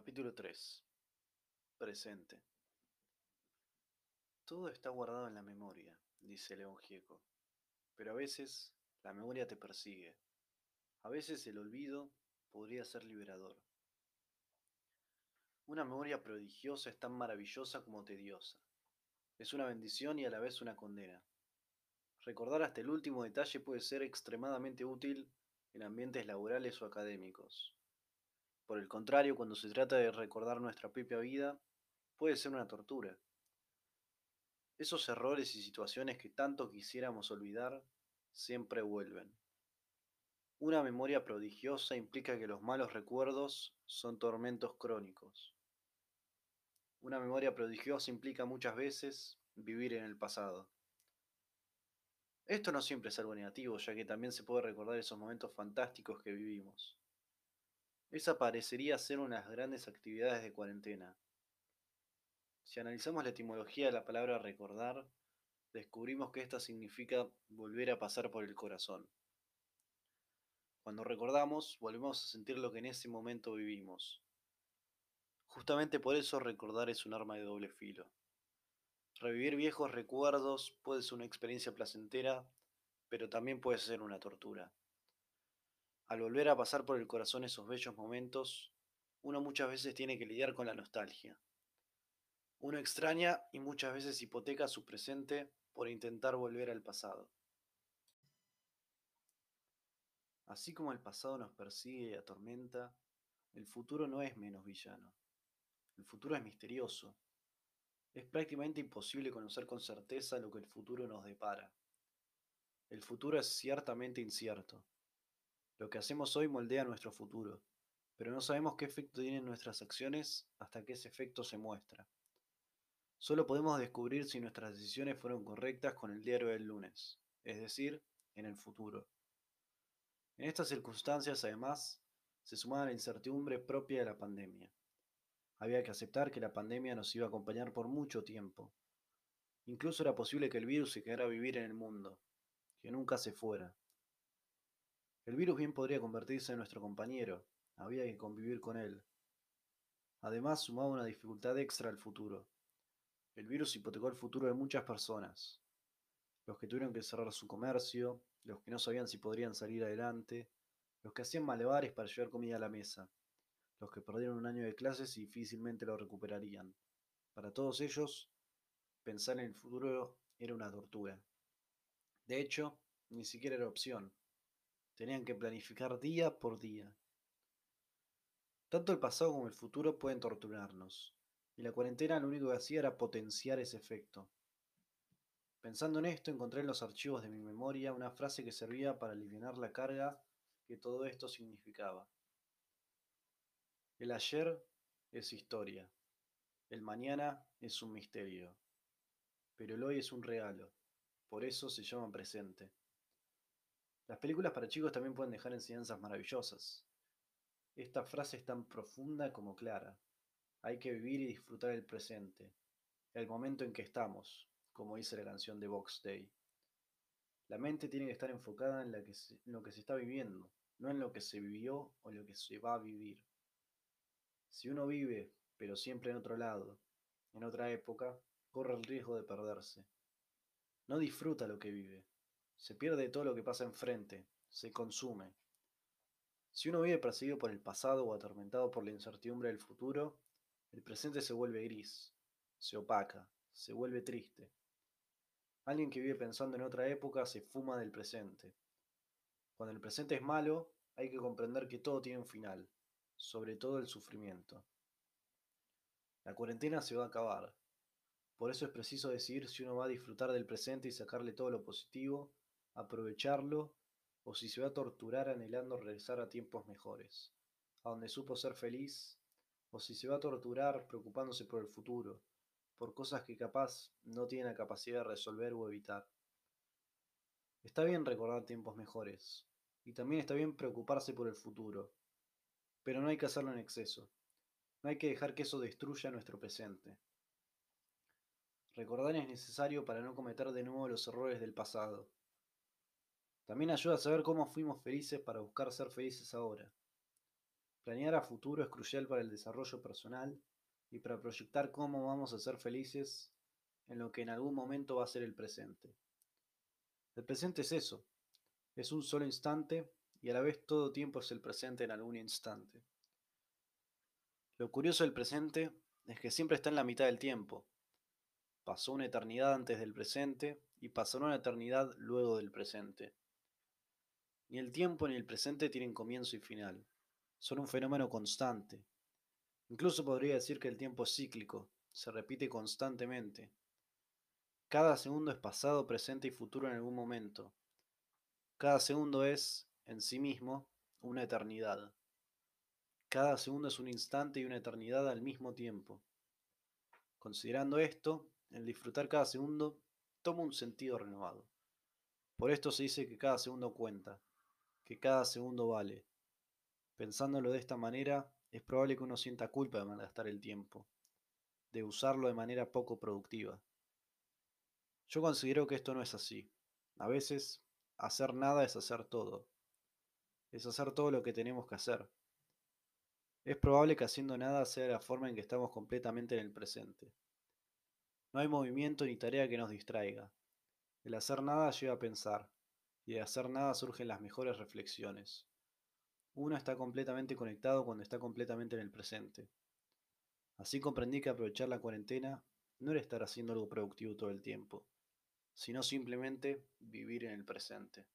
Capítulo 3 Presente Todo está guardado en la memoria, dice León Gieco, pero a veces la memoria te persigue. A veces el olvido podría ser liberador. Una memoria prodigiosa es tan maravillosa como tediosa. Es una bendición y a la vez una condena. Recordar hasta el último detalle puede ser extremadamente útil en ambientes laborales o académicos. Por el contrario, cuando se trata de recordar nuestra propia vida, puede ser una tortura. Esos errores y situaciones que tanto quisiéramos olvidar siempre vuelven. Una memoria prodigiosa implica que los malos recuerdos son tormentos crónicos. Una memoria prodigiosa implica muchas veces vivir en el pasado. Esto no siempre es algo negativo, ya que también se puede recordar esos momentos fantásticos que vivimos. Esa parecería ser una de las grandes actividades de cuarentena. Si analizamos la etimología de la palabra recordar, descubrimos que esta significa volver a pasar por el corazón. Cuando recordamos, volvemos a sentir lo que en ese momento vivimos. Justamente por eso recordar es un arma de doble filo. Revivir viejos recuerdos puede ser una experiencia placentera, pero también puede ser una tortura. Al volver a pasar por el corazón esos bellos momentos, uno muchas veces tiene que lidiar con la nostalgia. Uno extraña y muchas veces hipoteca su presente por intentar volver al pasado. Así como el pasado nos persigue y atormenta, el futuro no es menos villano. El futuro es misterioso. Es prácticamente imposible conocer con certeza lo que el futuro nos depara. El futuro es ciertamente incierto. Lo que hacemos hoy moldea nuestro futuro, pero no sabemos qué efecto tienen nuestras acciones hasta que ese efecto se muestra. Solo podemos descubrir si nuestras decisiones fueron correctas con el diario del lunes, es decir, en el futuro. En estas circunstancias, además, se sumaba la incertidumbre propia de la pandemia. Había que aceptar que la pandemia nos iba a acompañar por mucho tiempo. Incluso era posible que el virus se quedara a vivir en el mundo, que nunca se fuera. El virus bien podría convertirse en nuestro compañero, había que convivir con él. Además, sumaba una dificultad extra al futuro. El virus hipotecó el futuro de muchas personas. Los que tuvieron que cerrar su comercio, los que no sabían si podrían salir adelante, los que hacían malabares para llevar comida a la mesa, los que perdieron un año de clases y difícilmente lo recuperarían. Para todos ellos, pensar en el futuro era una tortura. De hecho, ni siquiera era opción. Tenían que planificar día por día. Tanto el pasado como el futuro pueden torturarnos, y la cuarentena lo único que hacía era potenciar ese efecto. Pensando en esto, encontré en los archivos de mi memoria una frase que servía para aliviar la carga que todo esto significaba. El ayer es historia, el mañana es un misterio, pero el hoy es un regalo, por eso se llama presente. Las películas para chicos también pueden dejar enseñanzas maravillosas. Esta frase es tan profunda como clara. Hay que vivir y disfrutar el presente, el momento en que estamos, como dice la canción de Box Day. La mente tiene que estar enfocada en, lo que se está viviendo, no en lo que se vivió o lo que se va a vivir. Si uno vive, pero siempre en otro lado, en otra época, corre el riesgo de perderse. No disfruta lo que vive, se pierde todo lo que pasa enfrente, se consume. Si uno vive perseguido por el pasado o atormentado por la incertidumbre del futuro, el presente se vuelve gris, se opaca, se vuelve triste. Alguien que vive pensando en otra época se fuma del presente. Cuando el presente es malo, hay que comprender que todo tiene un final, sobre todo el sufrimiento. La cuarentena se va a acabar. Por eso es preciso decidir si uno va a disfrutar del presente y sacarle todo lo positivo, aprovecharlo, o si se va a torturar anhelando regresar a tiempos mejores, a donde supo ser feliz, o si se va a torturar preocupándose por el futuro, por cosas que capaz no tiene la capacidad de resolver o evitar. Está bien recordar tiempos mejores, y también está bien preocuparse por el futuro, pero no hay que hacerlo en exceso. No hay que dejar que eso destruya nuestro presente. Recordar es necesario para no cometer de nuevo los errores del pasado. También ayuda a saber cómo fuimos felices para buscar ser felices ahora. Planear a futuro es crucial para el desarrollo personal y para proyectar cómo vamos a ser felices en lo que en algún momento va a ser el presente. El presente es eso, es un solo instante y a la vez todo tiempo es el presente en algún instante. Lo curioso del presente es que siempre está en la mitad del tiempo. Pasó una eternidad antes del presente y pasará una eternidad luego del presente. Ni el tiempo ni el presente tienen comienzo y final. Son un fenómeno constante. Incluso podría decir que el tiempo es cíclico, se repite constantemente. Cada segundo es pasado, presente y futuro en algún momento. Cada segundo es, en sí mismo, una eternidad. Cada segundo es un instante y una eternidad al mismo tiempo. Considerando esto, el disfrutar cada segundo toma un sentido renovado. Por esto se dice que cada segundo cuenta, que cada segundo vale. Pensándolo de esta manera, es probable que uno sienta culpa de malgastar el tiempo, de usarlo de manera poco productiva. Yo considero que esto no es así. A veces, hacer nada es hacer todo. Es hacer todo lo que tenemos que hacer. Es probable que haciendo nada sea la forma en que estamos completamente en el presente. No hay movimiento ni tarea que nos distraiga. El hacer nada lleva a pensar, y de hacer nada surgen las mejores reflexiones. Uno está completamente conectado cuando está completamente en el presente. Así comprendí que aprovechar la cuarentena no era estar haciendo algo productivo todo el tiempo, sino simplemente vivir en el presente.